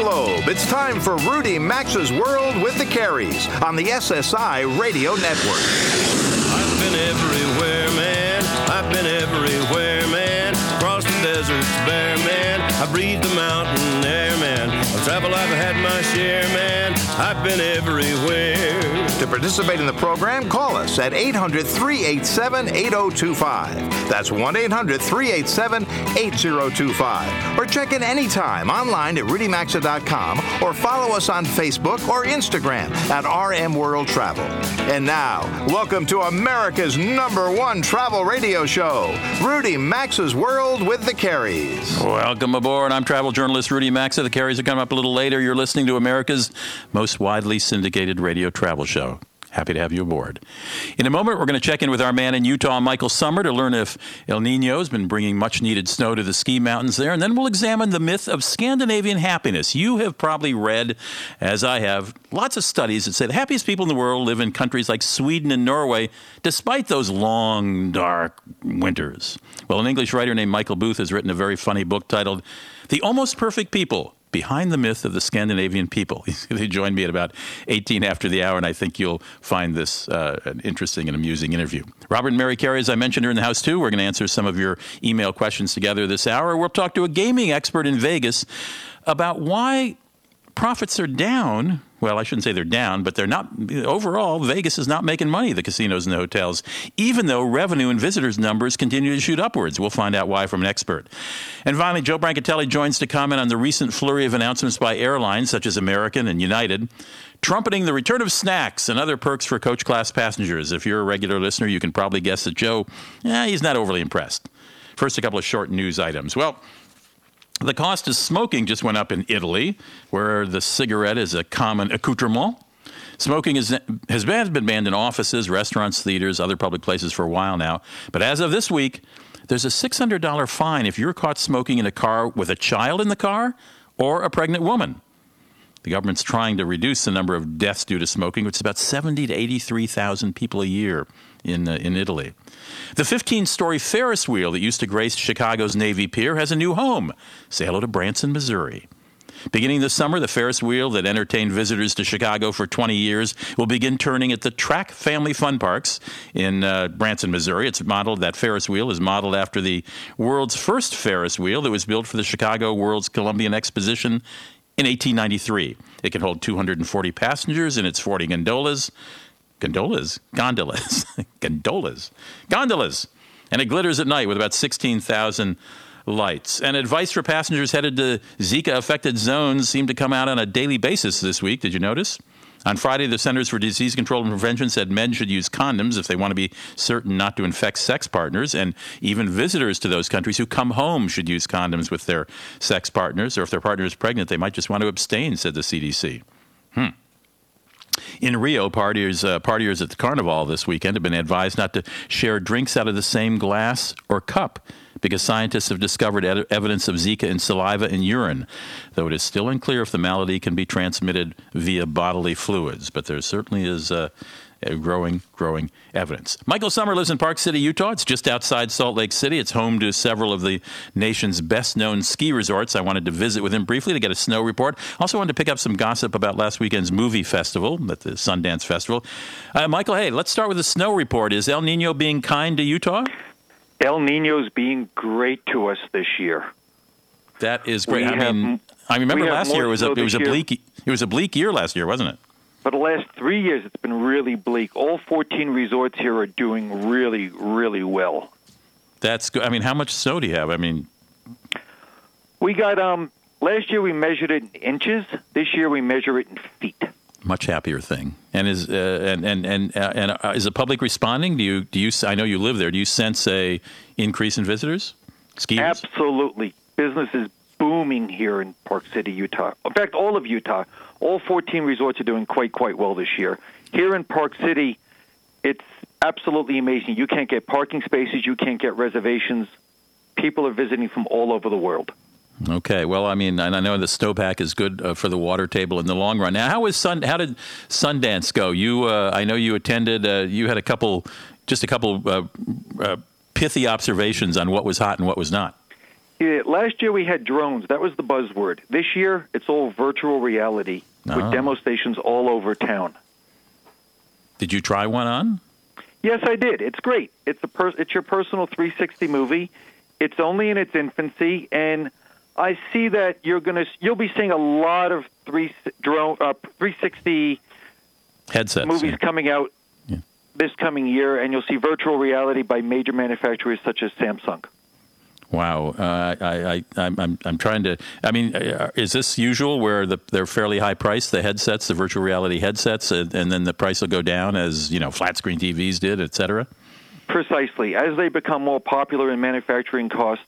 Globe, it's time for Rudy Maxa's World with the Careys on the SSI Radio Network. I've been everywhere, man. I've been everywhere, man. Across the deserts bare, man. I breathed the mountain air, man. Of travel, I've had my share, man. I've been everywhere. To participate in the program, call us at 800 387 8025. That's 1 800 387 8025. Or check in anytime online at rudymaxa.com or follow us on Facebook or Instagram at RM World Travel. And now, welcome to America's number one travel radio show, Rudy Maxa's World with the Careys. Welcome aboard. I'm travel journalist Rudy Maxa. The Careys are coming up a little later. You're listening to America's most widely syndicated radio travel show. Happy to have you aboard. In a moment, we're going to check in with our man in Utah, Michael Summer, to learn if El Nino has been bringing much needed snow to the ski mountains there. And then we'll examine the myth of Scandinavian happiness. You have probably read, as I have, lots of studies that say the happiest people in the world live in countries like Sweden and Norway, despite those long, dark winters. Well, an English writer named Michael Booth has written a very funny book titled The Almost Perfect People behind the myth of the Scandinavian people. they joined me at about 18 after the hour, and I think you'll find this uh, an interesting and amusing interview. Robert and Mary Carey, as I mentioned, are in the house too. We're going to answer some of your email questions together this hour. We'll talk to a gaming expert in Vegas about why profits are down. Well, I shouldn't say they're down, but they're not. Overall, Vegas is not making money, the casinos and the hotels, even though revenue and visitors numbers continue to shoot upwards. We'll find out why from an expert. And finally, Joe Brancatelli joins to comment on the recent flurry of announcements by airlines such as American and United, trumpeting the return of snacks and other perks for coach class passengers. If you're a regular listener, you can probably guess that Joe, eh, he's not overly impressed. First, a couple of short news items. Well, the cost of smoking just went up in Italy, where the cigarette is a common accoutrement. Smoking is, has been banned in offices, restaurants, theaters, other public places for a while now. But as of this week, there's a $600 fine if you're caught smoking in a car with a child in the car or a pregnant woman. The government's trying to reduce the number of deaths due to smoking, which is about 70 to 83,000 people a year in, uh, in Italy. The 15 story Ferris wheel that used to grace Chicago's Navy Pier has a new home. Say hello to Branson, Missouri. Beginning this summer, the Ferris wheel that entertained visitors to Chicago for 20 years will begin turning at the Track Family Fun Parks in uh, Branson, Missouri. It's modeled, that Ferris wheel is modeled after the world's first Ferris wheel that was built for the Chicago World's Columbian Exposition in 1893. It can hold 240 passengers in its 40 gondolas. Gondolas? Gondolas. gondolas. Gondolas. And it glitters at night with about 16,000 lights. And advice for passengers headed to Zika affected zones seemed to come out on a daily basis this week. Did you notice? On Friday, the Centers for Disease Control and Prevention said men should use condoms if they want to be certain not to infect sex partners, and even visitors to those countries who come home should use condoms with their sex partners, or if their partner is pregnant, they might just want to abstain, said the CDC. Hmm. In Rio, partiers, uh, partiers at the carnival this weekend have been advised not to share drinks out of the same glass or cup because scientists have discovered ed- evidence of Zika in saliva and urine, though it is still unclear if the malady can be transmitted via bodily fluids. But there certainly is uh, growing, growing evidence. Michael Summer lives in Park City, Utah. It's just outside Salt Lake City. It's home to several of the nation's best known ski resorts. I wanted to visit with him briefly to get a snow report. Also wanted to pick up some gossip about last weekend's movie festival at the Sundance Festival. Uh, Michael, hey, let's start with the snow report. Is El Nino being kind to Utah? El Nino's being great to us this year. That is great. We I have- mean, I remember last year it was a it was a this year. bleak it was a bleak year last year, wasn't it? For the last three years, it's been really bleak. All 14 resorts here are doing really, really well. That's good. I mean, how much snow do you have? I mean, We got um last year we measured it in inches. This year we measure it in feet. much happier thing. And is uh, and and and uh, and uh, is the public responding? Do you do you? I know you live there. Do you sense a increase in visitors? Skiers? Absolutely, business is booming here in Park City, Utah. In fact, all of Utah, all 14 resorts are doing quite quite well this year. Here in Park City, it's absolutely amazing. You can't get parking spaces. You can't get reservations. People are visiting from all over the world. Okay. Well, I mean, and I know the snowpack is good uh, for the water table in the long run. Now, how was Sun? How did Sundance go? You, uh, I know you attended. Uh, you had a couple, just a couple uh, uh, pithy observations on what was hot and what was not. Yeah, last year we had drones. That was the buzzword. This year it's all virtual reality With demo stations all over town. Did you try one on? Yes, I did. It's great. It's a per- it's your personal 360 movie. It's only in its infancy, and I see that you're gonna you'll be seeing a lot of three drone uh, 360 Headsets. movies yeah. coming out Yeah. this coming year, and you'll see virtual reality by major manufacturers such as Samsung. Wow, uh, I, I, I'm, I'm, trying to. I mean, uh, is this usual where the, they're fairly high priced, the headsets, the virtual reality headsets, and, and then the price will go down as you know flat screen TVs did, et cetera? Precisely. As they become more popular and manufacturing costs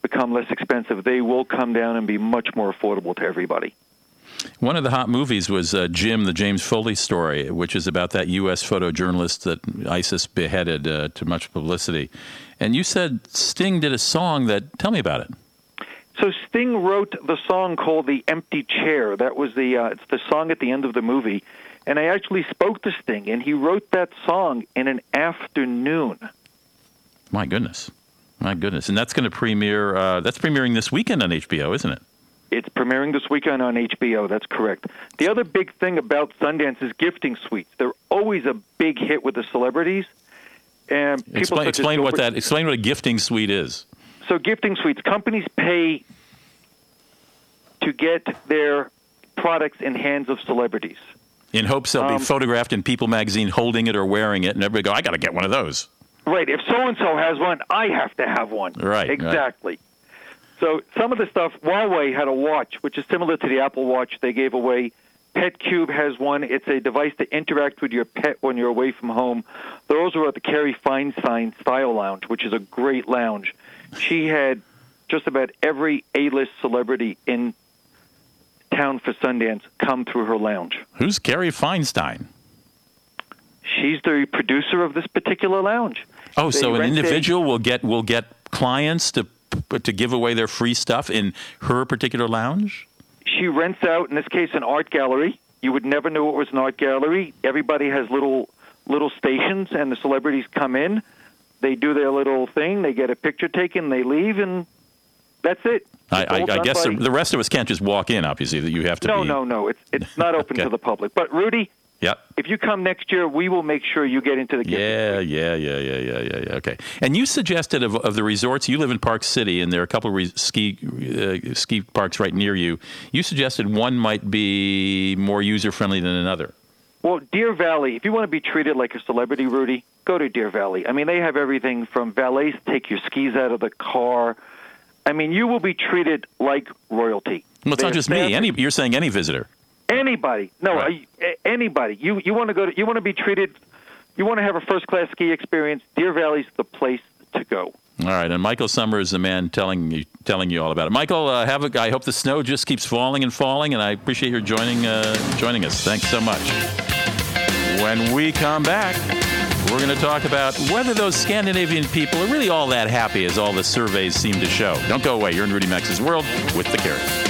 become less expensive, they will come down and be much more affordable to everybody. One of the hot movies was uh, Jim, the James Foley story, which is about that U.S. photojournalist that ISIS beheaded uh, to much publicity. And you said Sting did a song that. Tell me about it. So Sting wrote the song called "The Empty Chair." That was the uh, it's the song at the end of the movie, and I actually spoke to Sting, and he wrote that song in an afternoon. My goodness, my goodness, and that's going to premiere. Uh, that's premiering this weekend on HBO, isn't it? It's premiering this weekend on HBO. That's correct. The other big thing about Sundance is gifting suites. They're always a big hit with the celebrities. And people Explain, explain what that. Explain what a gifting suite is. So gifting suites, companies pay to get their products in hands of celebrities. In hopes they'll Um, be photographed in People magazine holding it or wearing it, and everybody go, "I got to get one of those." Right. If so and so has one, I have to have one. Right, right. So some of the stuff, Huawei had a watch, which is similar to the Apple Watch they gave away. PetCube has one. It's a device to interact with your pet when you're away from home. Those were at the Kari Feinstein Style Lounge, which is a great lounge. She had just about every A-list celebrity in town for Sundance come through her lounge. Who's Kari Feinstein? She's the producer of this particular lounge. Oh, They so an rent a- individual will get will get clients to to give away their free stuff in her particular lounge. she rents out in this case an art gallery you would never know it was an art gallery everybody has little little stations and the celebrities come in they do their little thing they get a picture taken they leave and that's it I, I, I guess by- the, rest of us can't just walk in. Obviously, that you have to no be. no no it's it's not open Okay. to the public but rudy Yep. if you come next year we will make sure you get into the gift Yeah, yeah, yeah, yeah, yeah, yeah, yeah. Okay. And you suggested of, of the resorts. You live in Park City, and there are a couple of re- ski uh, ski parks right near you. You suggested one might be more user friendly than another. Well, Deer Valley, if you want to be treated like a celebrity, Rudy, go to Deer Valley. I mean, they have everything from valets to take your skis out of the car. I mean, you will be treated like royalty. Well, it's Their not just me. Any, you're saying any visitor. Anybody. No, Right. Anybody. You you want to go to you want to be treated you want to have a first class ski experience. Deer Valley's the place to go. All right, and Michael Summer is the man telling you telling you all about it. Michael, uh, have a, I hope the snow just keeps falling and falling, and I appreciate your joining uh, joining us. Thanks so much. When we come back, we're going to talk about whether those Scandinavian people are really all that happy as all the surveys seem to show. Don't go away. You're in Rudy Maxa's world with the carrot.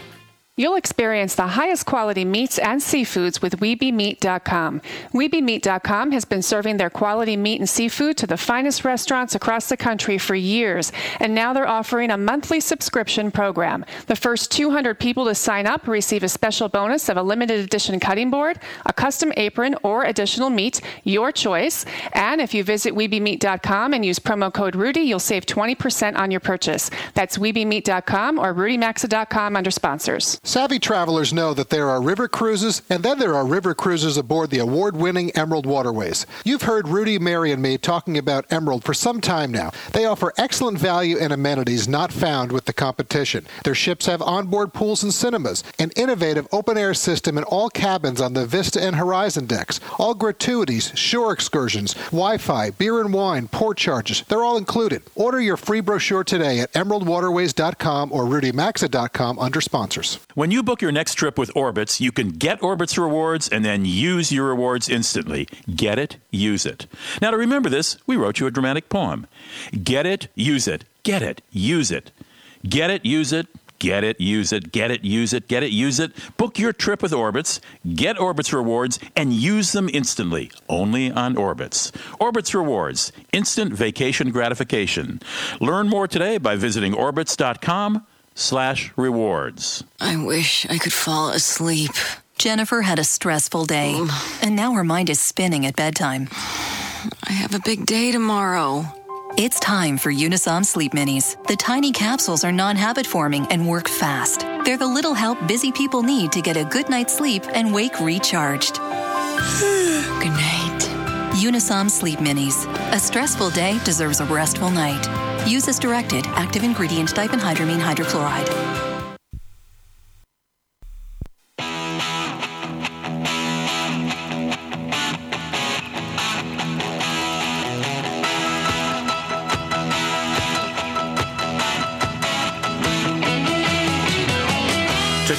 You'll experience the highest quality meats and seafoods with WeBeMeat.com. WeBeMeat.com has been serving their quality meat and seafood to the finest restaurants across the country for years, and now they're offering a monthly subscription program. The first 200 people to sign up receive a special bonus of a limited edition cutting board, a custom apron, or additional meat, your choice. And if you visit WeBeMeat.com and use promo code Rudy, you'll save 20% on your purchase. That's WeBeMeat.com or RudyMaxa.com under sponsors. Savvy travelers know that there are river cruises, and then there are river cruises aboard the award winning Emerald Waterways. You've heard Rudy, Mary, and me talking about Emerald for some time now. They offer excellent value and amenities not found with the competition. Their ships have onboard pools and cinemas, an innovative open air system in all cabins on the Vista and Horizon decks, all gratuities, shore excursions, Wi Fi, beer and wine, port charges. They're all included. Order your free brochure today at emeraldwaterways.com or rudymaxa.com under sponsors. When you book your next trip with Orbitz, you can get Orbitz rewards and then use your rewards instantly. Get it, use it. Now, to remember this, we wrote you a dramatic poem. Get it, use it. Get it, use it. Get it, use it, Get it, use it, get it, use it, get it, use it. Book your trip with Orbitz, get Orbitz rewards, and use them instantly. Only on Orbitz. Orbitz rewards, instant vacation gratification. Learn more today by visiting orbitz.com slash rewards. I wish I could fall asleep. Jennifer had a stressful day, mm. and now her mind is spinning at bedtime. I have a big day tomorrow. It's time for Unisom Sleep Minis. The tiny capsules are non habit forming and work fast. They're the little help busy people need to get a good night's sleep and wake recharged. good night. Unisom Sleep Minis. A stressful day deserves a restful night. Use as directed. Active ingredient diphenhydramine hydrochloride.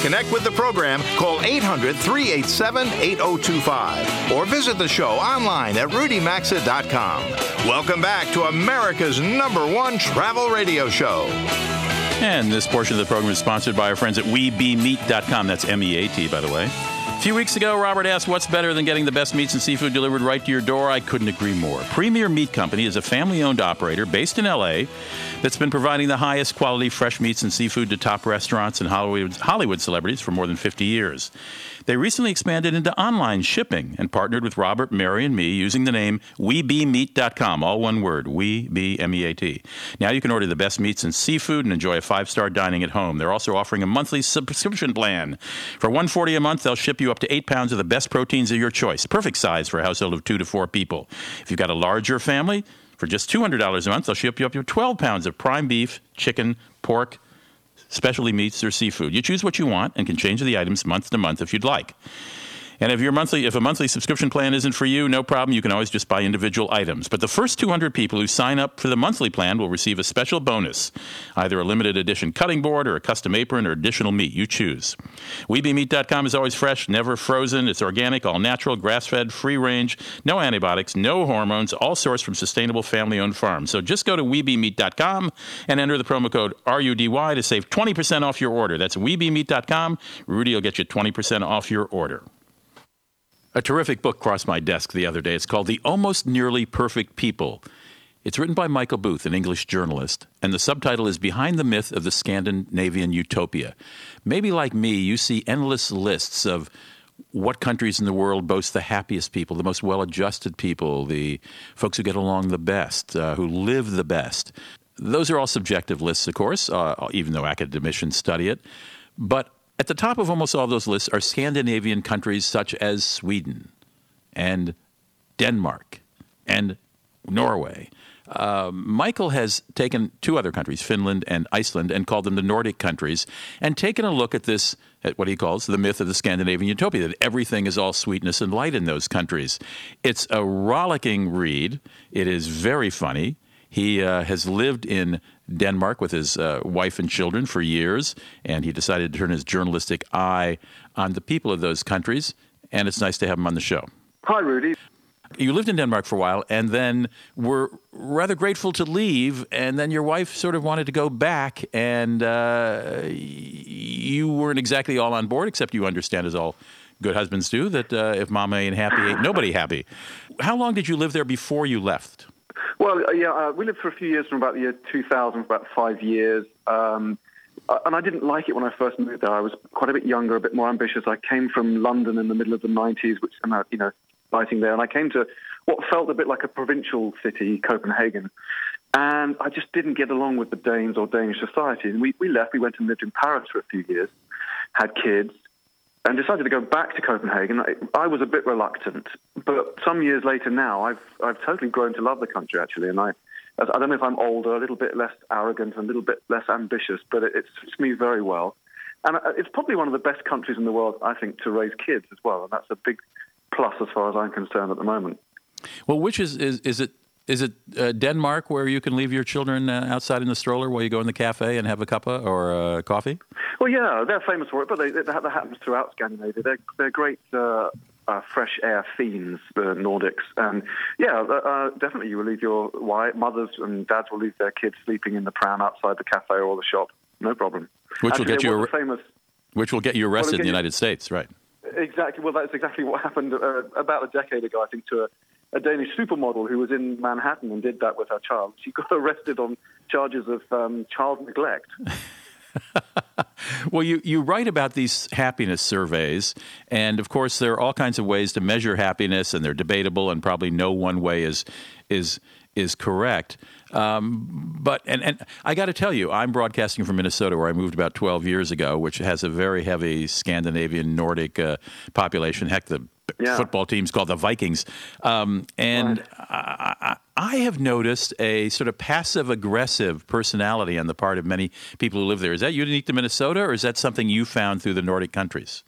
Connect with the program, call 800 387 8025 or visit the show online at rudymaxa.com. Welcome back to America's number one travel radio show. And this portion of the program is sponsored by our friends at WeBeMeat.com. That's M E A T, by the way. A few weeks ago, Robert asked what's better than getting the best meats and seafood delivered right to your door. I couldn't agree more. Premier Meat Company is a family owned operator based in LA that's been providing the highest quality fresh meats and seafood to top restaurants and Hollywood, Hollywood celebrities for more than 50 years. They recently expanded into online shipping and partnered with Robert, Mary, and me using the name WeBeMeat.com, all one word, We Be M E A T. Now you can order the best meats and seafood and enjoy a five star dining at home. They're also offering a monthly subscription plan. For 140 a month, they'll ship you up to eight pounds of the best proteins of your choice, perfect size for a household of two to four people. If you've got a larger family, for just $200 a month, they'll ship you up your 12 pounds of prime beef, chicken, pork, specialty meats, or seafood. You choose what you want and can change the items month to month if you'd like. And if your monthly, if a monthly subscription plan isn't for you, no problem. You can always just buy individual items. But the first 200 people who sign up for the monthly plan will receive a special bonus, either a limited edition cutting board or a custom apron or additional meat. You choose. WeBeMeat.com is always fresh, never frozen. It's organic, all natural, grass-fed, free range, no antibiotics, no hormones, all sourced from sustainable family-owned farms. So just go to WeBeMeat.com and enter the promo code RUDY to save 20% off your order. That's WeBeMeat.com. Rudy will get you 20% off your order. A terrific book crossed my desk the other day. It's called The Almost Nearly Perfect People. It's written by Michael Booth, an English journalist, and the subtitle is Behind the Myth of the Scandinavian Utopia. Maybe like me, you see endless lists of what countries in the world boast the happiest people, the most well adjusted people, the folks who get along the best, uh, who live the best. Those are all subjective lists, of course, uh, even though academicians study it. But at the top of almost all those lists are Scandinavian countries such as Sweden and Denmark and Norway. Uh, Michael has taken two other countries, Finland and Iceland, and called them the Nordic countries, and taken a look at this, at what he calls the myth of the Scandinavian utopia, that everything is all sweetness and light in those countries. It's a rollicking read. It is very funny. He uh, has lived in Denmark with his uh, wife and children for years, and he decided to turn his journalistic eye on the people of those countries. And it's nice to have him on the show. Hi, Rudy. You lived in Denmark for a while, and then were rather grateful to leave. And then your wife sort of wanted to go back, and uh, you weren't exactly all on board, except you understand, as all good husbands do, that uh, if mama ain't happy, ain't nobody happy. How long did you live there before you left? Well, uh, yeah, uh, we lived for a few years from about the year 2000, for about five years. Um, uh, and I didn't like it when I first moved there. I was quite a bit younger, a bit more ambitious. I came from London in the middle of the 90s, which I'm, you know, fighting there. And I came to what felt a bit like a provincial city, Copenhagen. And I just didn't get along with the Danes or Danish society. And we, we left. We went and lived in Paris for a few years, had kids, and decided to go back to Copenhagen. I, was a bit reluctant, but some years later now, I've I've totally grown to love the country actually, and I I don't know if I'm older, a little bit less arrogant, and a little bit less ambitious, but it, it suits me very well. And uh, it's probably one of the best countries in the world, I think, to raise kids as well, and that's a big plus as far as I'm concerned at the moment. Well, which is is, is it is it uh, Denmark where you can leave your children uh, outside in the stroller while you go in the cafe and have a cuppa or uh, coffee? Well, yeah, they're famous for it, but they, that, that happens throughout Scandinavia. They're, they're great uh, uh, fresh air fiends, the Nordics. And yeah, uh, definitely you will leave your wife, mothers and dads will leave their kids sleeping in the pram outside the cafe or the shop. no problem. Which will get you ar- famous. which will get you Well, arrested in again, the United States, right? Exactly. Well, that's exactly what happened uh, about a decade ago, I think, to a, a Danish supermodel who was in Manhattan and did that with her child. She got arrested on charges of um, child neglect. Well, you, you write about these happiness surveys, and of course, there are all kinds of ways to measure happiness, and they're debatable, and probably no one way is is is correct. Um, but and, and I got to tell you, I'm broadcasting from Minnesota, where I moved about 12 years ago, which has a very heavy Scandinavian Nordic uh, population. Heck, the Yeah. football team's called the Vikings, um, and I, I, I have noticed a sort of passive aggressive personality on the part of many people who live there. Is that unique to Minnesota, or is that something you found through the Nordic countries?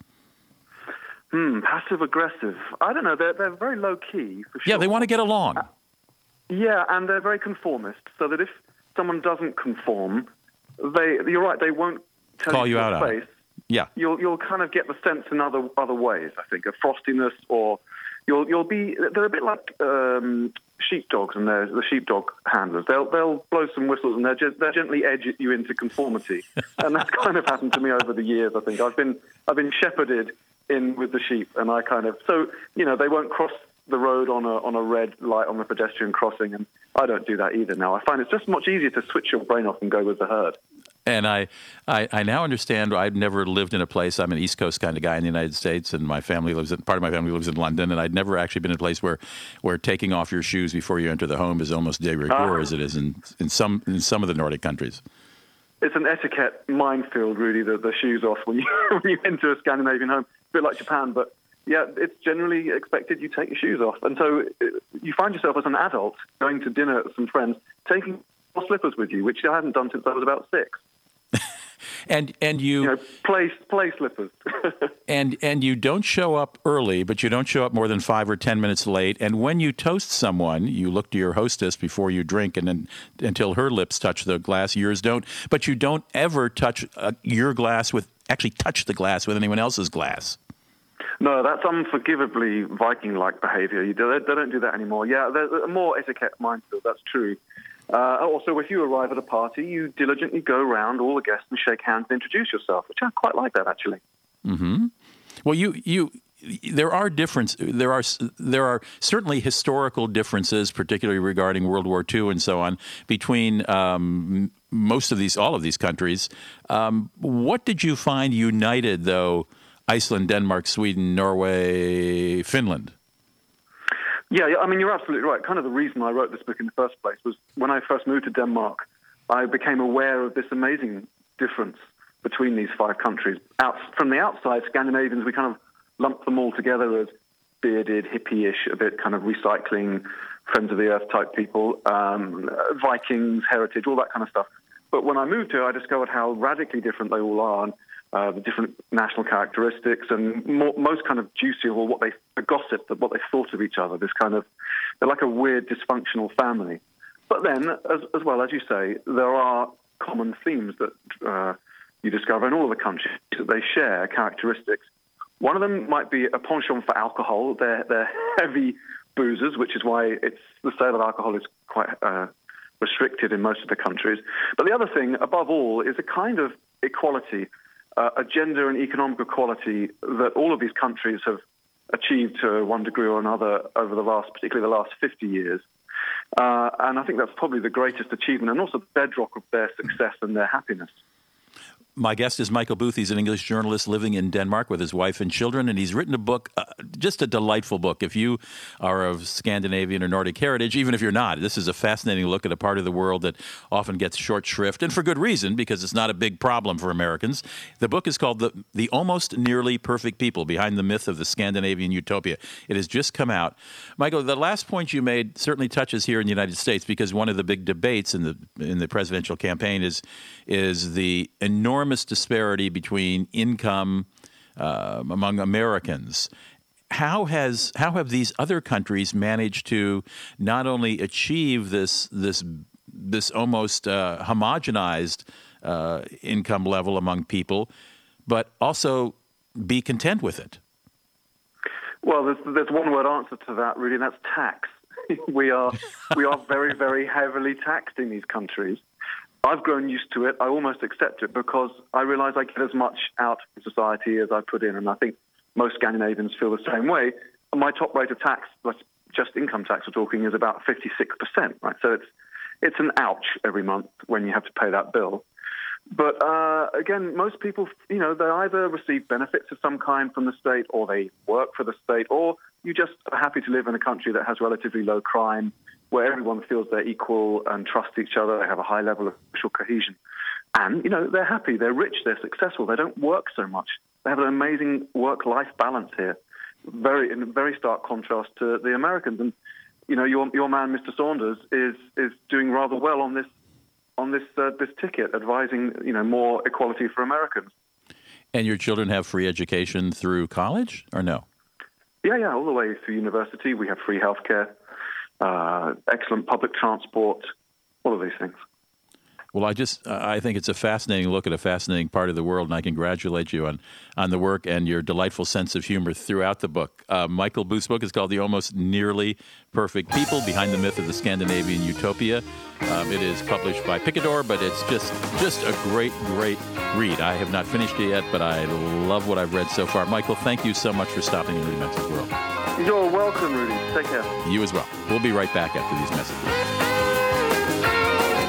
Hmm, passive aggressive. I don't know. They're, they're very low key, for sure. Yeah, they want to get along. Yeah, and they're very conformist, so that if someone doesn't conform, they you're right, they won't tell Call you to out your on it. face. Yeah. You'll you'll kind of get the sense in other other ways. I think a frostiness, or you'll you'll be they're a bit like um, sheepdogs and they're the sheepdog handlers. They'll they'll blow some whistles and they're just, they'll gently edge you into conformity, and that's kind of happened to me over the years. I think I've been I've been shepherded in with the sheep, and I kind of so you know they won't cross the road on a on a red light on the pedestrian crossing, and I don't do that either now. I find it's just much easier to switch your brain off and go with the herd. And I, I, I now understand. I've never lived in a place. I'm an East Coast kind of guy in the United States, and my family lives in part of my family lives in London. And I'd never actually been in a place where, where taking off your shoes before you enter the home is almost de rigueur Ah. as it is in, in some in some of the Nordic countries. it's an etiquette minefield, really, the, the shoes off when you when you enter a Scandinavian home. A bit like Japan, but yeah, it's generally expected you take your shoes off. And so uh, you find yourself as an adult going to dinner with some friends, taking your slippers with you, which I hadn't done since I was about six. And and you, You know, play play slippers. and and you don't show up early, but you don't show up more than five or ten minutes late. And when you toast someone, you look to your hostess before you drink, and then until her lips touch the glass, yours don't. But you don't ever touch uh, your glass with actually touch the glass with anyone else's glass. No, that's unforgivably Viking-like behaviour. They don't do that anymore. Yeah, there's a more etiquette minefield. That's true. Uh, also, if you arrive at a party, you diligently go around all the guests and shake hands and introduce yourself, which I quite like that actually. Well, you you there are difference there are there are certainly historical differences, particularly regarding World War II and so on, between um, most of these all of these countries. Um, what did you find united though? Iceland, Denmark, Sweden, Norway, Finland. Yeah, I mean, you're absolutely right. Kind of the reason I wrote this book in the first place was when I first moved to Denmark, I became aware of this amazing difference between these five countries. Out, from the outside, Scandinavians, we kind of lump them all together as bearded, hippie-ish, a bit kind of recycling, friends of the earth type people, um, Vikings, heritage, all that kind of stuff. But when I moved here, I discovered how radically different they all are. And, uh, the different national characteristics and more, most kind of juicy or what they the gossip what they thought of each other. This kind of they're like a weird dysfunctional family. But then, as, as well as you say, there are common themes that uh, you discover in all the countries that they share characteristics. One of them might be a penchant for alcohol. They're, they're heavy boozers, which is why it's the sale of alcohol is quite uh, restricted in most of the countries. But the other thing, above all, is a kind of equality, uh, a gender and economic equality that all of these countries have achieved to one degree or another over the last, particularly the last 50 years. Uh, and I think that's probably the greatest achievement and also the bedrock of their success and their happiness. My guest is Michael Booth. He's an English journalist living in Denmark with his wife and children, and he's written a book, uh, just a delightful book. If you are of Scandinavian or Nordic heritage, even if you're not, this is a fascinating look at a part of the world that often gets short shrift, and for good reason, because it's not a big problem for Americans. The book is called The, the Almost Nearly Perfect People Behind the Myth of the Scandinavian Utopia. It has just come out. Michael, the last point you made certainly touches here in the United States because one of the big debates in the, in the presidential campaign is, is the enormous disparity between income um, among Americans. How has how have these other countries managed to not only achieve this this this almost uh, homogenized uh, income level among people, but also be content with it? Well, there's, there's one word answer to that, really, and that's tax. we are we are very very heavily taxed in these countries. I've grown used to it. I almost accept it because I realize I get as much out of society as I put in. And I think most Scandinavians feel the same way. My top rate of tax, just income tax we're talking, is about 56%, right? So it's, it's an ouch every month when you have to pay that bill. But uh, again, most people, you know, they either receive benefits of some kind from the state or they work for the state or you just are happy to live in a country that has relatively low crime where everyone feels they're equal and trust each other. They have a high level of social cohesion. And, you know, they're happy, they're rich, they're successful, they don't work so much. They have an amazing work life balance here, very in very stark contrast to the Americans. And, you know, your, your man, Mr. Sanders, is, is doing rather well on this, on this, uh, this ticket, advising, you know, more equality for Americans. And your children have free education through college or no? Yeah, yeah, all the way through university. We have free healthcare uh, excellent public transport, all of these things. Well, I just I think it's a fascinating look at a fascinating part of the world, and I congratulate you on on the work and your delightful sense of humor throughout the book. Uh, Michael Booth's book is called "The Almost Nearly Perfect People: Behind the Myth of the Scandinavian Utopia." Um, it is published by Picador, but it's just just a great great read. I have not finished it yet, but I love what I've read so far. Michael, thank you so much for stopping in Maxa's World. You're welcome, Rudy. Take care. You as well. We'll be right back after these messages.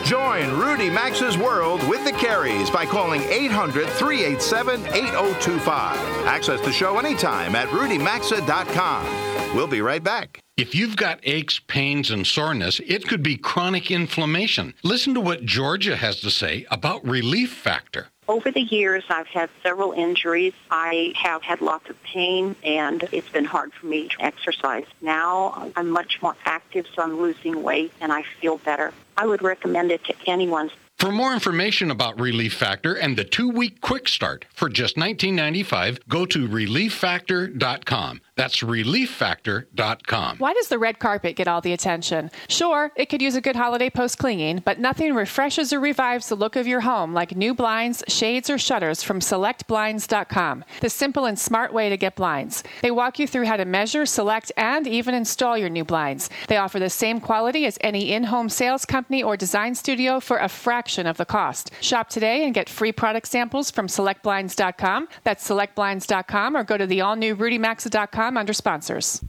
Join Rudy Maxa's World with the Careys by calling 800 387 8025. Access the show anytime at rudymaxa.com. We'll be right back. If you've got aches, pains, and soreness, it could be chronic inflammation. Listen to what Georgia has to say about Relief Factor. Over the years, I've had several injuries. I have had lots of pain, and it's been hard for me to exercise. Now I'm much more active, so I'm losing weight, and I feel better. I would recommend it to anyone. For more information about Relief Factor and the two-week quick start for just $19.95, go to relieffactor.com. That's relieffactor.com. Why does the red carpet get all the attention? Sure, it could use a good holiday post cleaning, but nothing refreshes or revives the look of your home like new blinds, shades, or shutters from selectblinds.com. The simple and smart way to get blinds. They walk you through how to measure, select, and even install your new blinds. They offer the same quality as any in home sales company or design studio for a fraction of the cost. Shop today and get free product samples from selectblinds.com. That's selectblinds.com or go to the all new rudymaxa.com under sponsors.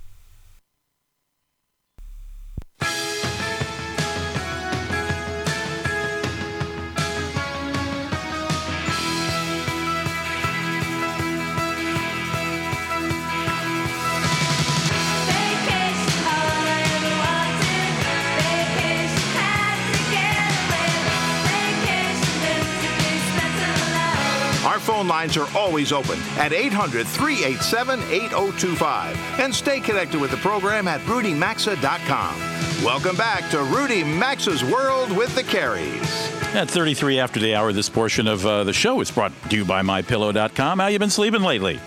Lines are always open at 800 387 8025. And stay connected with the program at rudymaxa.com. Welcome back to Rudy Maxa's World with the Careys. At 33 after the hour, this portion of uh, the show is brought to you by MyPillow.com. How you been sleeping lately?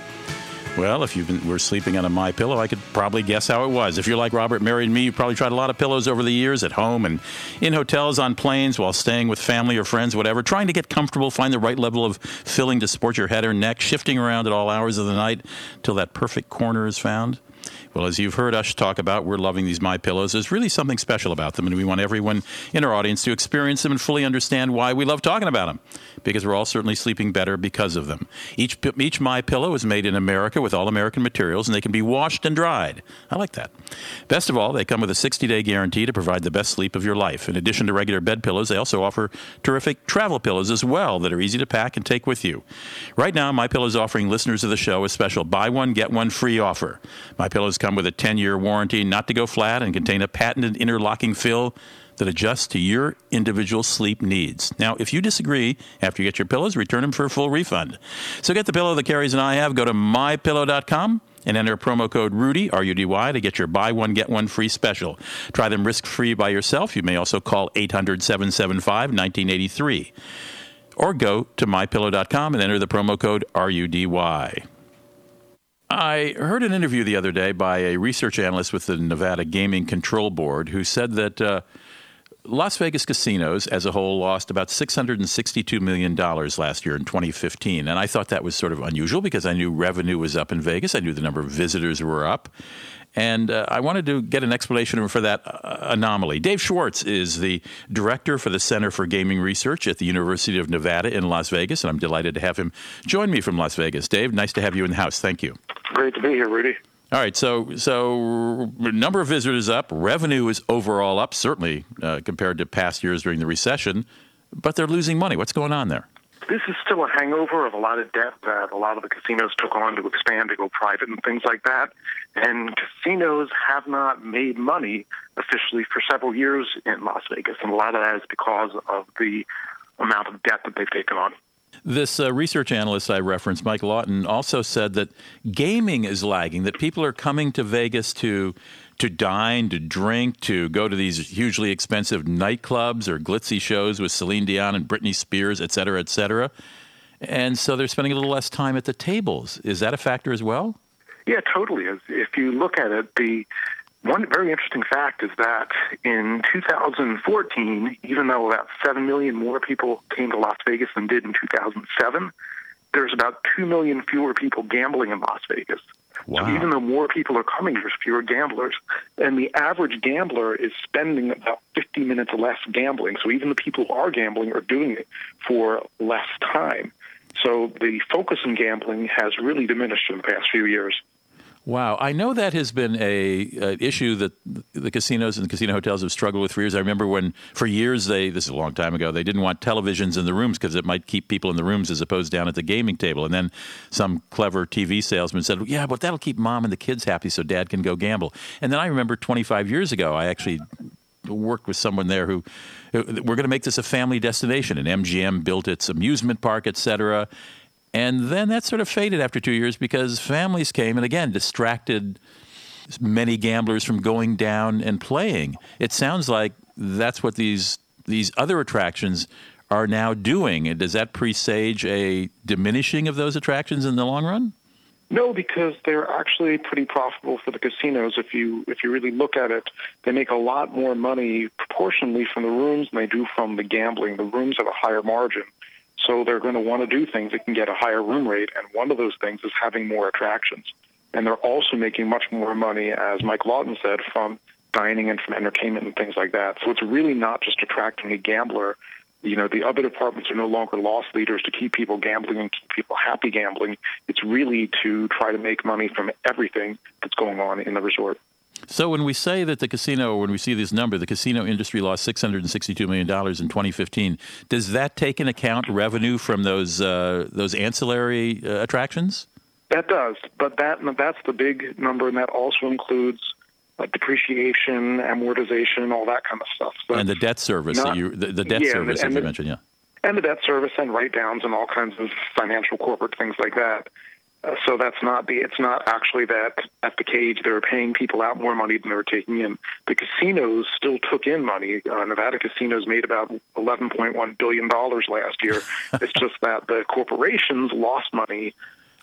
Well, if you were sleeping on a My Pillow, I could probably guess how it was. If you're like Robert, married me, you probably tried a lot of pillows over the years at home and in hotels, on planes, while staying with family or friends, whatever, trying to get comfortable, find the right level of filling to support your head or neck, shifting around at all hours of the night till that perfect corner is found. Well, as you've heard us talk about, we're loving these My Pillows. There's really something special about them, and we want everyone in our audience to experience them and fully understand why we love talking about them. Because we're all certainly sleeping better because of them. Each each My Pillow is made in America with all American materials, and they can be washed and dried. I like that. Best of all, they come with a 60-day guarantee to provide the best sleep of your life. In addition to regular bed pillows, they also offer terrific travel pillows as well that are easy to pack and take with you. Right now, My Pillow is offering listeners of the show a special buy one get one free offer. My Pillows come with a 10 year warranty, not to go flat, and contain a patented interlocking fill that adjusts to your individual sleep needs. Now, if you disagree after you get your pillows, return them for a full refund. So get the pillow that Careys and I have. Go to mypillow.com and enter promo code Rudy, R U D Y, to get your buy one, get one free special. Try them risk free by yourself. You may also call 800 775 1983. Or go to mypillow.com and enter the promo code RUDY. I heard an interview the other day by a research analyst with the Nevada Gaming Control Board who said that uh, Las Vegas casinos as a whole lost about $662 million last year in 2015. And I thought that was sort of unusual because I knew revenue was up in Vegas. I knew the number of visitors were up. And uh, I wanted to get an explanation for that uh, anomaly. Dave Schwartz is the director for the Center for Gaming Research at the University of Nevada in Las Vegas, and I'm delighted to have him join me from Las Vegas. Dave, nice to have you in the house. Thank you. Great to be here, Rudy. All right, so so number of visitors up, revenue is overall up, certainly uh, compared to past years during the recession, but they're losing money. What's going on there? This is still a hangover of a lot of debt that a lot of the casinos took on to expand, to go private, and things like that. And casinos have not made money officially for several years in Las Vegas, and a lot of that is because of the amount of debt that they've taken on. This uh, research analyst I referenced, Mike Lawton, also said that gaming is lagging, that people are coming to Vegas to to dine, to drink, to go to these hugely expensive nightclubs or glitzy shows with Celine Dion and Britney Spears, et cetera, et cetera. And so they're spending a little less time at the tables. Is that a factor as well? Yeah, totally. If you look at it, the one very interesting fact is that in 2014, even though about 7 million more people came to Las Vegas than did in 2007, there's about 2 million fewer people gambling in Las Vegas. Wow. So even though more people are coming, there's fewer gamblers. And the average gambler is spending about 50 minutes less gambling. So even the people who are gambling are doing it for less time. So the focus in gambling has really diminished in the past few years. Wow, I know that has been a, a, issue that the casinos and the casino hotels have struggled with for years. I remember when, for years, they this is a long time ago, they didn't want televisions in the rooms because it might keep people in the rooms as opposed down at the gaming table. And then some clever TV salesman said, "Yeah, but that'll keep mom and the kids happy, so dad can go gamble." And then I remember 25 years ago, I actually worked with someone there who we're going to make this a family destination, and MGM built its amusement park, et cetera and then that sort of faded after two years because families came and again distracted many gamblers from going down and playing. It sounds like that's what these these other attractions are now doing. And does that presage a diminishing of those attractions in the long run? No, because they're actually pretty profitable for the casinos. If you if you really look at it, they make a lot more money proportionally from the rooms than they do from the gambling. The rooms have a higher margin. So they're going to want to do things that can get a higher room rate, and one of those things is having more attractions. And they're also making much more money, as Mike Lawton said, from dining and from entertainment and things like that. So it's really not just attracting a gambler. You know, the other departments are no longer loss leaders to keep people gambling and keep people happy gambling. It's really to try to make money from everything that's going on in the resort. So when we say that the casino, when we see this number, the casino industry lost six hundred and sixty-two million dollars in 2015. Does that take into account revenue from those uh, those ancillary uh, attractions? That does, but that that's the big number, and that also includes uh, depreciation, amortization, all that kind of stuff. So and the debt service not, that you the, the debt yeah, service that you mentioned, yeah. And the debt service and write downs and all kinds of financial corporate things like that. Uh, so that's not the. It's not actually that at the cage they were paying people out more money than they were taking in. The casinos still took in money. Uh, Nevada casinos made about 11.1 billion dollars last year. it's just that the corporations lost money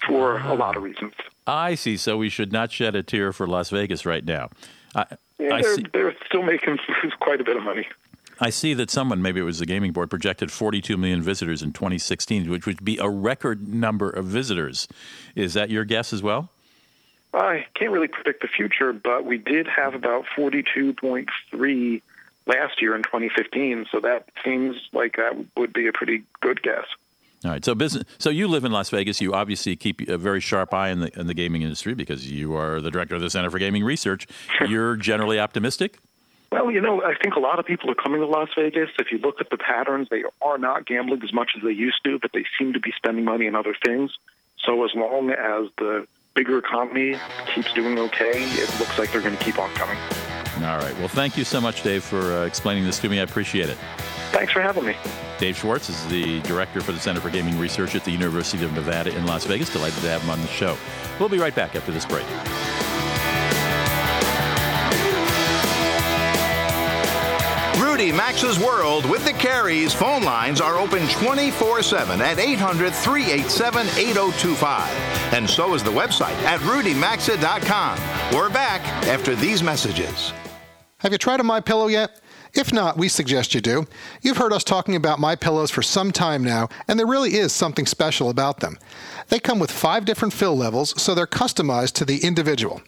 for a lot of reasons. I see. So we should not shed a tear for Las Vegas right now. I, yeah, I they're, see. they're still making quite a bit of money. I see that someone, maybe it was the gaming board, projected 42 million visitors in 2016, which would be a record number of visitors. Is that your guess as well? I can't really predict the future, but we did have about 42.3 last year in 2015, so that seems like that would be a pretty good guess. All right. So business. So you live in Las Vegas. You obviously keep a very sharp eye in the in the gaming industry because you are the director of the Center for Gaming Research. You're generally optimistic. Well, you know, I think a lot of people are coming to Las Vegas. If you look at the patterns, they are not gambling as much as they used to, but they seem to be spending money on other things. So as long as the bigger economy keeps doing okay, it looks like they're going to keep on coming. All right. Well, thank you so much, Dave, for uh, explaining this to me. I appreciate it. Thanks for having me. Dave Schwartz is the director for the Center for Gaming Research at the University of Nevada in Las Vegas. Delighted to have him on the show. We'll be right back after this break. Rudy Maxa's World with the Careys phone lines are open 24 7 at 800 387 8025. And so is the website at rudymaxa.com. We're back after these messages. Have you tried a My Pillow yet? If not, we suggest you do. You've heard us talking about My Pillows for some time now, and there really is something special about them. They come with five different fill levels, so they're customized to the individual.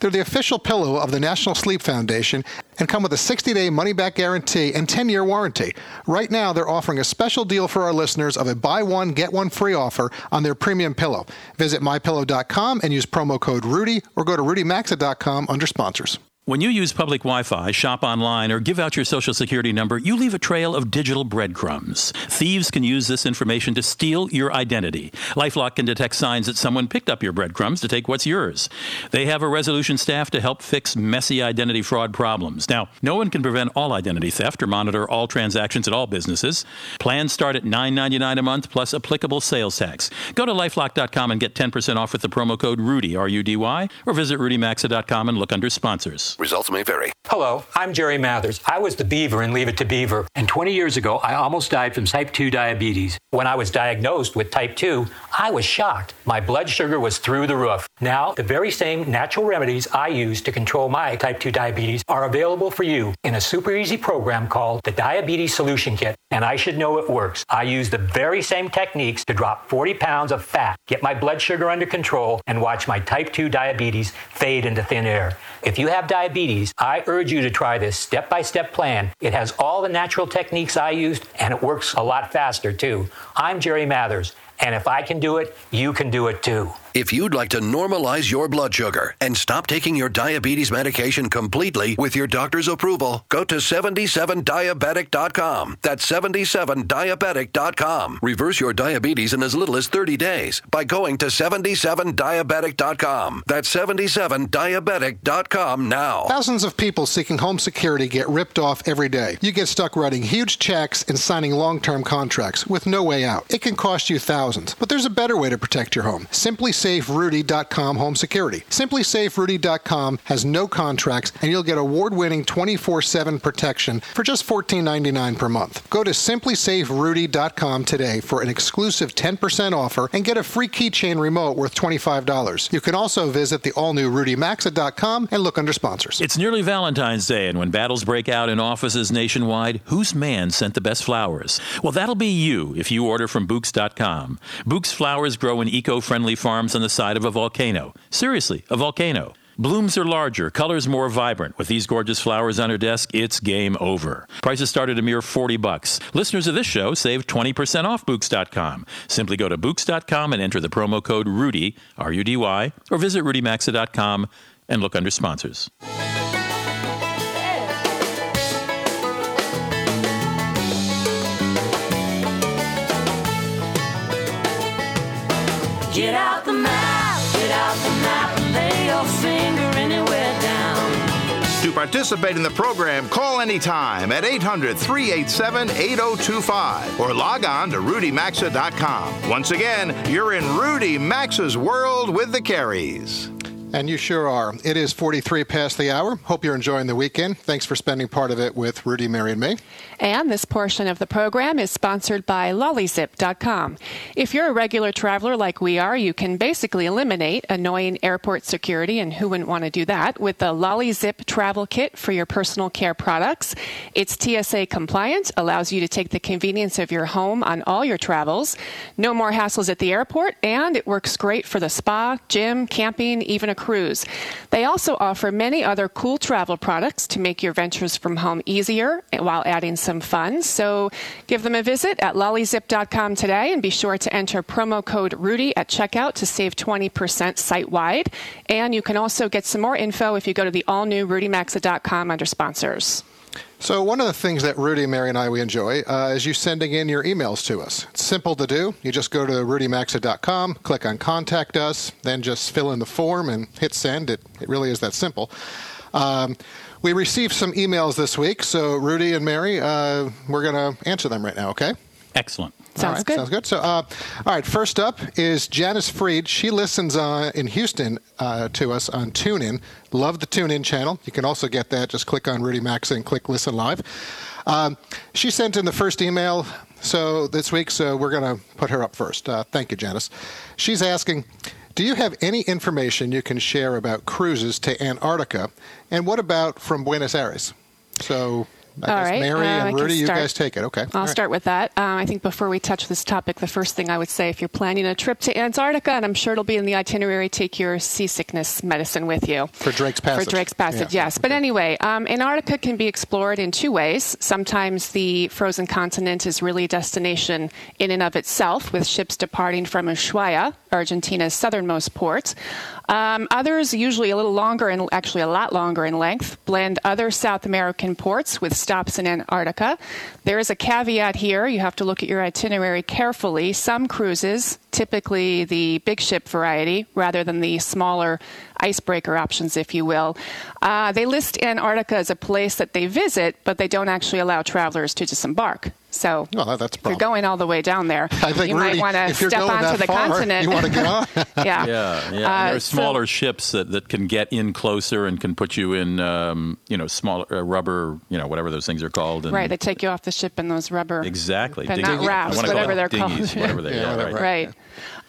They're the official pillow of the National Sleep Foundation and come with a 60 day money back guarantee and 10 year warranty. Right now, they're offering a special deal for our listeners of a buy one, get one free offer on their premium pillow. Visit mypillow.com and use promo code Rudy or go to rudymaxa.com under sponsors. When you use public Wi Fi, shop online, or give out your social security number, you leave a trail of digital breadcrumbs. Thieves can use this information to steal your identity. Lifelock can detect signs that someone picked up your breadcrumbs to take what's yours. They have a resolution staff to help fix messy identity fraud problems. Now, no one can prevent all identity theft or monitor all transactions at all businesses. Plans start at $9.99 a month plus applicable sales tax. Go to lifelock.com and get 10% off with the promo code RUDY, R U D Y, or visit rudymaxa.com and look under sponsors. Results may vary. Hello, I'm Jerry Mathers. I was the beaver in Leave It to Beaver, and 20 years ago, I almost died from type 2 diabetes. When I was diagnosed with type 2, I was shocked. My blood sugar was through the roof. Now, the very same natural remedies I use to control my type 2 diabetes are available for you in a super easy program called the Diabetes Solution Kit, and I should know it works. I use the very same techniques to drop 40 pounds of fat, get my blood sugar under control, and watch my type 2 diabetes fade into thin air. If you have diabetes, I urge you to try this step by step plan. It has all the natural techniques I used, and it works a lot faster too. I'm Jerry Mathers. And if I can do it, you can do it too. If you'd like to normalize your blood sugar and stop taking your diabetes medication completely with your doctor's approval, go to 77diabetic.com. That's 77diabetic.com. Reverse your diabetes in as little as 30 days by going to 77diabetic.com. That's 77diabetic.com now. Thousands of people seeking home security get ripped off every day. You get stuck writing huge checks and signing long term contracts with no way out. It can cost you thousands, but there's a better way to protect your home. Simply SimpliSafeRudy.com home security. SimpliSafeRudy.com has no contracts, and you'll get award-winning 24/7 protection for just $14.99 per month. Go to SimpliSafeRudy.com today for an exclusive 10% offer and get a free keychain remote worth $25. You can also visit the all-new RudyMaxa.com and look under sponsors. It's nearly Valentine's Day, and when battles break out in offices nationwide, whose man sent the best flowers? Well, that'll be you if you order from Bouqs.com. Bouqs flowers grow in eco-friendly farms on the side of a volcano. Seriously, a volcano. Blooms are larger, colors more vibrant. With these gorgeous flowers on her desk, it's game over. Prices start at a mere 40 bucks. Listeners of this show save 20% off Bouqs.com. Simply go to Bouqs.com and enter the promo code RUDY, R-U-D-Y, or visit RudyMaxa.com and look under sponsors. Participate in the program, call anytime at 800 387 8025 or log on to rudymaxa.com. Once again, you're in Rudy Maxa's world with the Careys. And you sure are. It is 43 past the hour. Hope you're enjoying the weekend. Thanks for spending part of it with Rudy, Mary, and me. And this portion of the program is sponsored by lollyzip.com. If you're a regular traveler like we are, you can basically eliminate annoying airport security, and who wouldn't want to do that, with the LollyZip travel kit for your personal care products. It's TSA compliant, allows you to take the convenience of your home on all your travels. No more hassles at the airport, and it works great for the spa, gym, camping, even a cruise. They also offer many other cool travel products to make your ventures from home easier while adding some fun. So give them a visit at lollyzip.com today and be sure to enter promo code Rudy at checkout to save 20% site wide. And you can also get some more info if you go to the all new rudymaxa.com under sponsors. So one of the things that Rudy, Mary, and I we enjoy uh, is you sending in your emails to us. It's simple to do. You just go to rudymaxa.com, click on Contact Us, then just fill in the form and hit send. It, it really is that simple. Um, we received some emails this week, so Rudy and Mary, uh, we're going to answer them right now, okay? Excellent. Sounds right, good. Sounds good. So, uh, all right. First up is Janice Freed. She listens uh, in Houston uh, to us on TuneIn. Love the TuneIn channel. You can also get that. Just click on Rudy Max and click Listen Live. Um, she sent in the first email. So this week, so we're going to put her up first. Uh, thank you, Janice. She's asking. Do you have any information you can share about cruises to Antarctica? And what about from Buenos Aires? So I All guess right, Mary uh, and Rudy, you guys take it. Okay. I'll All right. start with that. Um, I think before we touch this topic, the first thing I would say if you're planning a trip to Antarctica, and I'm sure it'll be in the itinerary, take your seasickness medicine with you. For Drake's Passage. For Drake's Passage, Yeah. yes. But anyway, um, Antarctica can be explored in two ways. Sometimes the frozen continent is really a destination in and of itself, with ships departing from Ushuaia, Argentina's southernmost port. Um, others, usually a little longer and actually a lot longer in length, blend other South American ports with stops in Antarctica. There is a caveat here. You have to look at your itinerary carefully. Some cruises, typically the big ship variety, rather than the smaller icebreaker options, if you will, uh, they list Antarctica as a place that they visit, but they don't actually allow travelers to disembark. So Well, that- that's if you're going all the way down there, I think, you Rudy, might want to if you're step going onto that the far, continent. you want to get on. yeah. Yeah, yeah. Uh, there are so- smaller ships that, that can get in closer and can put you in, um, you know, smaller uh, rubber, you know, whatever those things are called. And Right, they take you off the ship in those rubber. Exactly. But Dinghy- not rafts, whatever they're dinghies, called. Whatever they Yeah, are, whatever. right. Right.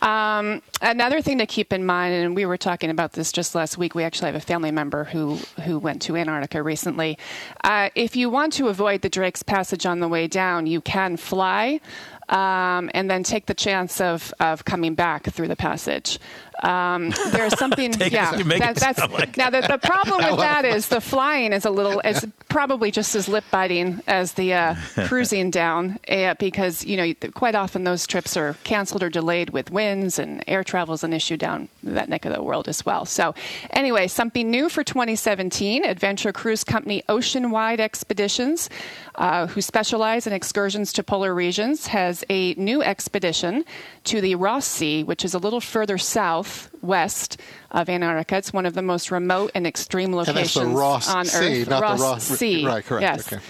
Um, another thing to keep in mind, and we were talking about this just last week. We actually have a family member who who went to Antarctica recently. Uh, if you want to avoid the Drake's Passage on the way down, you can fly. Um, and then take the chance of, of coming back through the passage. Um, there's something, yeah. it that's like- now the, the problem with that is the flying is a little, it's probably just as lip biting as the uh, cruising down, uh, because you know quite often those trips are canceled or delayed with winds, and air travel is an issue down that neck of the world as well. So, anyway, something new for 2017: Adventure Cruise Company Oceanwide Expeditions, uh, who specialize in excursions to polar regions, has a new expedition to the Ross Sea, which is a little further south west of Antarctica. It's one of the most remote and extreme And locations that's the Ross on Sea, Earth. not the Ross Ross- Sea. right, correct, Yes. okay.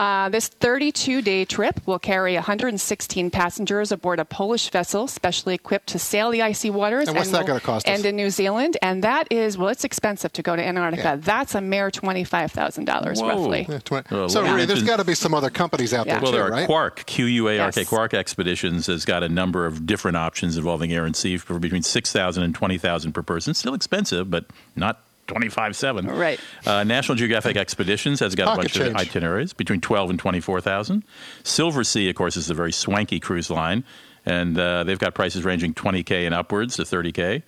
Uh, this 32 day trip will carry 116 passengers aboard a Polish vessel specially equipped to sail the icy waters. And what's that gonna cost us? End in New Zealand. And that is, well, it's expensive to go to Antarctica. Yeah. That's a mere $25,000 roughly. Yeah, twen- Well, so, well, Rudy, there's mentioned- got to be some other companies out Yeah. there Well, too, there are right? Quark, Q U A R K, Yes. Quark Expeditions has got a number of different options involving air and sea for between 6000 and 20000 per person. Still expensive, but not 25 7 Right. uh, national geographic expeditions has got Pocket a bunch of itineraries between 12 and 24000 Silversea of course is a very swanky cruise line and uh, they've got prices ranging 20k and upwards to 30k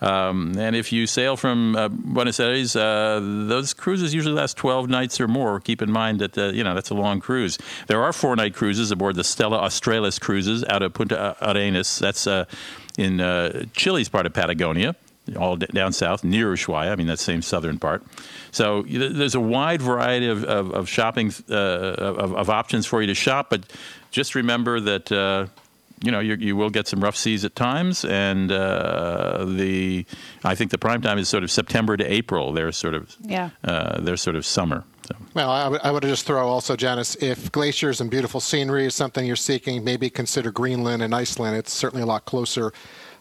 um, and if you sail from uh, Buenos Aires, uh, those cruises usually last 12 nights or more. Keep in mind that uh, you know that's a long cruise. There are four night cruises aboard the Stella Australis cruises out of Punta Arenas. That's uh, in uh, Chile's part of Patagonia. All down south near Ushuaia. I mean, that same southern part. So there's a wide variety of, of, of shopping uh, of, of options for you to shop, but just remember that uh, you know you, you will get some rough seas at times, and uh, the I think the prime time is sort of September to April. They're sort of Yeah. uh, they're sort of summer. So. Well, I would, I would just throw also, Janice, if glaciers and beautiful scenery is something you're seeking, maybe consider Greenland and Iceland. It's certainly a lot closer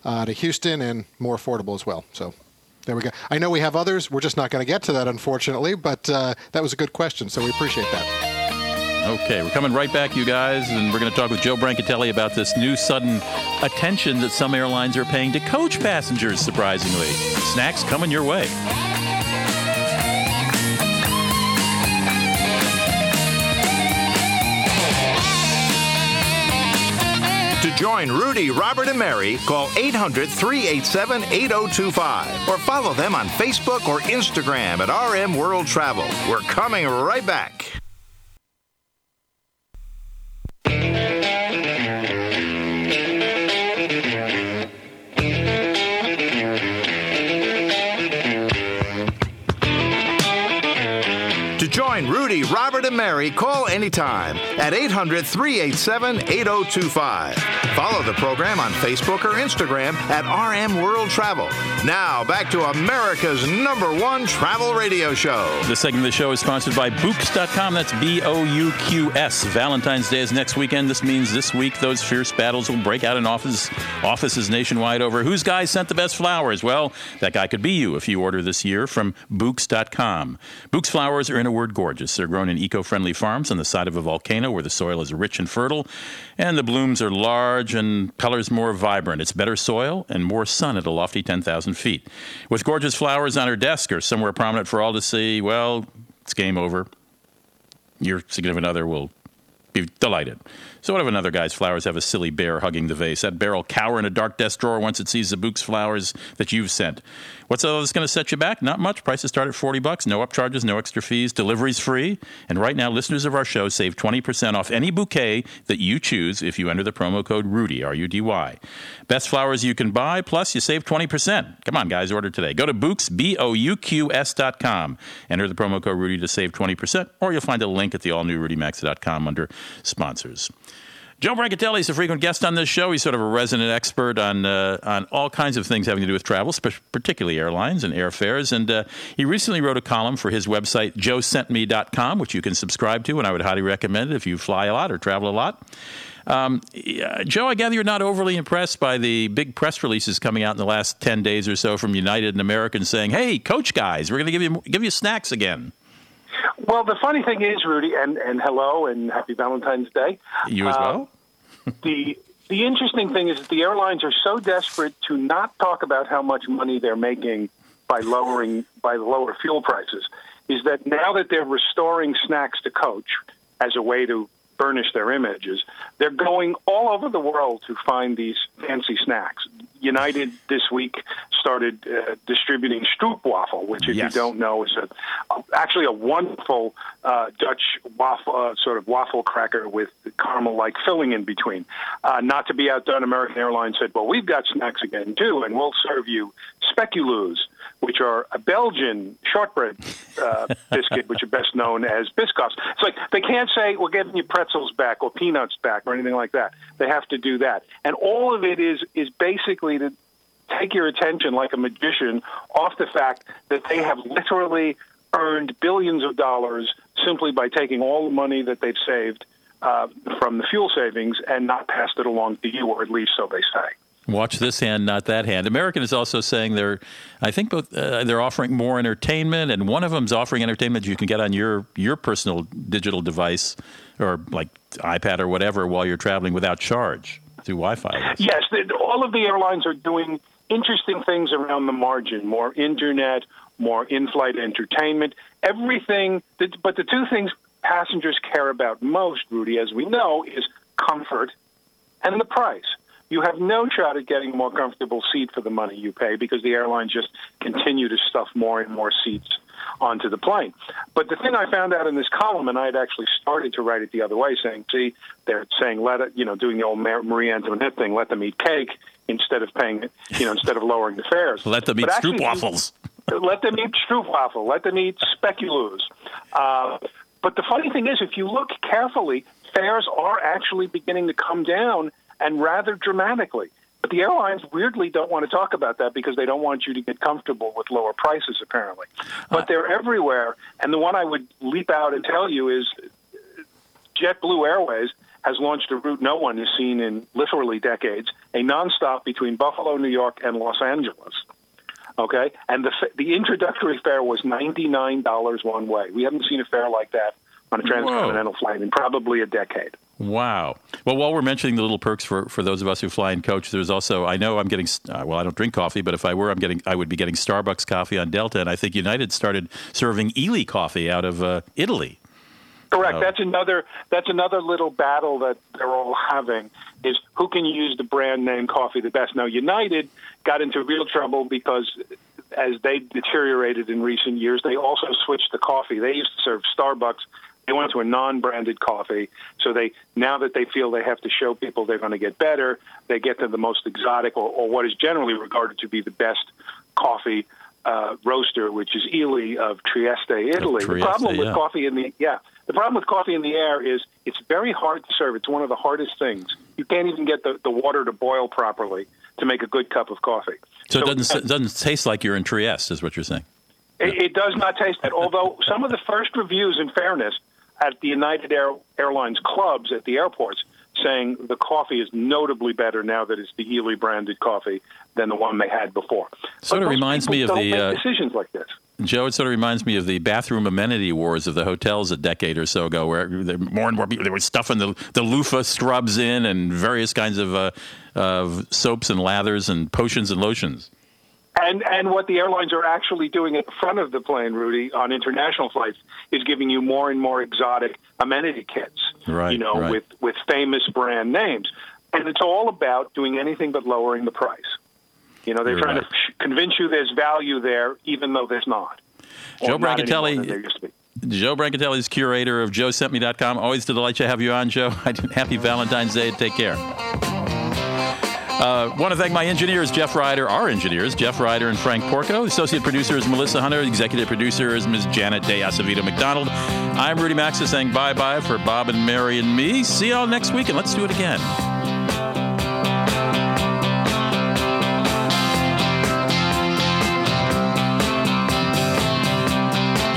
uh, to Houston and more affordable as well. So there we go. I know we have others. We're just not going to get to that, unfortunately, but uh, that was a good question, so we appreciate that. Okay, we're coming right back, you guys, and we're going to talk with Joe Brancatelli about this new sudden attention that some airlines are paying to coach passengers, surprisingly. Snacks coming your way. Join Rudy, Robert, and Mary, call 800 387 8025 or follow them on Facebook or Instagram at RM World Travel. We're coming right back. Join Rudy, Robert, and Mary, call anytime at 800 387 8025. Follow the program on Facebook or Instagram at RM World Travel. Now, back to America's number one travel radio show. This segment of the show is sponsored by Bouqs.com. That's B O U Q S. Valentine's Day is next weekend. This means this week those fierce battles will break out in office, offices nationwide over whose guy sent the best flowers. Well, that guy could be you if you order this year from Bouqs.com. Bouqs flowers are, in a word, gorgeous. They're grown in eco friendly farms on the side of a volcano where the soil is rich and fertile, and the blooms are large and colors more vibrant. It's better soil and more sun at a lofty 10,000 feet. With gorgeous flowers on her desk or somewhere prominent for all to see, well, it's game over. your significant other will be delighted. So what if another guy's flowers have a silly bear hugging the vase? That bear will cower in a dark desk drawer once it sees the Bouquet's flowers that you've sent. What's all this going to set you back? Not much. Prices start at 40 bucks. No upcharges, no extra fees. Delivery's free. And right now, listeners of our show save 20% off any bouquet that you choose if you enter the promo code RUDY, R-U-D-Y. Best flowers you can buy, plus you save 20%. Come on, guys, order today. Go to Bouqs, B-O-U-Q-S dot com. Enter the promo code RUDY to save 20%, or you'll find a link at the all-new RudyMaxa.com under sponsors. Joe Brancatelli is a frequent guest on this show. He's sort of a resident expert on uh, on all kinds of things having to do with travel, particularly airlines and airfares. And uh, he recently wrote a column for his website, joesentme.com, which you can subscribe to, and I would highly recommend it if you fly a lot or travel a lot. Um, yeah, Joe, I gather you're not overly impressed by the big press releases coming out in the last 10 days or so from United and American saying, hey, coach guys, we're going to give you, give you snacks again. Well, the funny thing is, Rudy, and, and hello and happy Valentine's Day. You as Uh, well? The the interesting thing is that the airlines are so desperate to not talk about how much money they're making by lowering by the lower fuel prices is that now that they're restoring snacks to coach as a way to burnish their images, they're going all over the world to find these fancy snacks. United this week started uh, distributing Stroopwafel, which, if Yes. you don't know, is a, actually a wonderful uh, Dutch waffle, uh, sort of waffle cracker with caramel-like filling in between. Uh, not to be outdone, American Airlines said, "Well, we've got snacks again too, and we'll serve you speculoos." Which are a Belgian shortbread uh, biscuit, which are best known as Biscoffs. It's like they can't say we're getting you pretzels back or peanuts back or anything like that. They have to do that, and all of it is is basically to take your attention like a magician off the fact that they have literally earned billions of dollars simply by taking all the money that they've saved uh, from the fuel savings and not passed it along to you, or at least so they say. Watch this hand, not that hand. American is also saying they're, I think both uh, they're offering more entertainment, and one of them's offering entertainment you can get on your your personal digital device or like iPad or whatever while you're traveling without charge through Wi-Fi. Yes, all of the airlines are doing interesting things around the margin more internet, more in flight entertainment, everything. That, but the two things passengers care about most, Rudy, as we know, is comfort and the price. You have no shot at getting a more comfortable seat for the money you pay because the airlines just continue to stuff more and more seats onto the plane. But the thing I found out in this column, and I had actually started to write it the other way, saying, "See, they're saying let it, you know, doing the old Mar- Marie Antoinette thing, let them eat cake instead of paying, you know, instead of lowering the fares. Let them eat actually, stroopwafels. let them eat stroopwafel. Let them eat speculoos. Uh, but the funny thing is, if you look carefully, fares are actually beginning to come down and rather dramatically. But the airlines weirdly don't want to talk about that because they don't want you to get comfortable with lower prices, apparently. But uh, they're everywhere. And the one I would leap out and tell you is JetBlue Airways has launched a route no one has seen in literally decades, a nonstop between Buffalo, New York, and Los Angeles. Okay, and the the introductory fare was ninety nine dollars one way. We haven't seen a fare like that on a transcontinental flight in probably a decade. Wow. Well, while we're mentioning the little perks for, for those of us who fly in coach, there's also I know I'm getting uh, well. I don't drink coffee, but if I were, I'm getting I would be getting Starbucks coffee on Delta, and I think United started serving illy coffee out of uh, Italy. Correct. That's another. That's another little battle that they're all having is who can use the brand name coffee the best. Now, United got into real trouble because as they deteriorated in recent years, they also switched the coffee. They used to serve Starbucks. They went to a non-branded coffee. So they now that they feel they have to show people they're going to get better, they get to the most exotic or, or what is generally regarded to be the best coffee uh, roaster, which is illy of Trieste, Italy. Trieste, the problem with yeah. coffee in the yeah, the problem with coffee in the air is it's very hard to serve. It's one of the hardest things. You can't even get the, the water to boil properly to make a good cup of coffee. So, it doesn't it doesn't taste like you're in Trieste, is what you're saying. It, it does not taste that. Although some of the first reviews, in fairness, at the United Air, Airlines clubs at the airports saying the coffee is notably better now that it's the illy branded coffee than the one they had before. Sort of reminds me of the, uh, decisions like this. Joe, it sort of reminds me of the bathroom amenity wars of the hotels a decade or so ago, where there- more and more people they were stuffing the the loofah scrubs in and various kinds of uh, of soaps and lathers and potions and lotions. And and what the airlines are actually doing at the front of the plane, Rudy, on international flights, is giving you more and more exotic amenity kits. Right, You know, right. with with famous brand names, and it's all about doing anything but lowering the price. You know, they're You're trying right. to convince you there's value there, even though there's not. Joe not Brancatelli- than there used to be. Joe Brancatelli is curator of JoeSentMe.com. Always a delight to have you on, Joe. Happy Valentine's Day. Take care. Uh, want to thank my engineers, Jeff Ryder, our engineers, Jeff Ryder and Frank Porco. Associate producer is Melissa Hunter. Executive producer is Ms. Janet De Acevedo McDonald. I'm Rudy Maxa saying bye bye for Bob and Mary and me. See y'all next week, and let's do it again.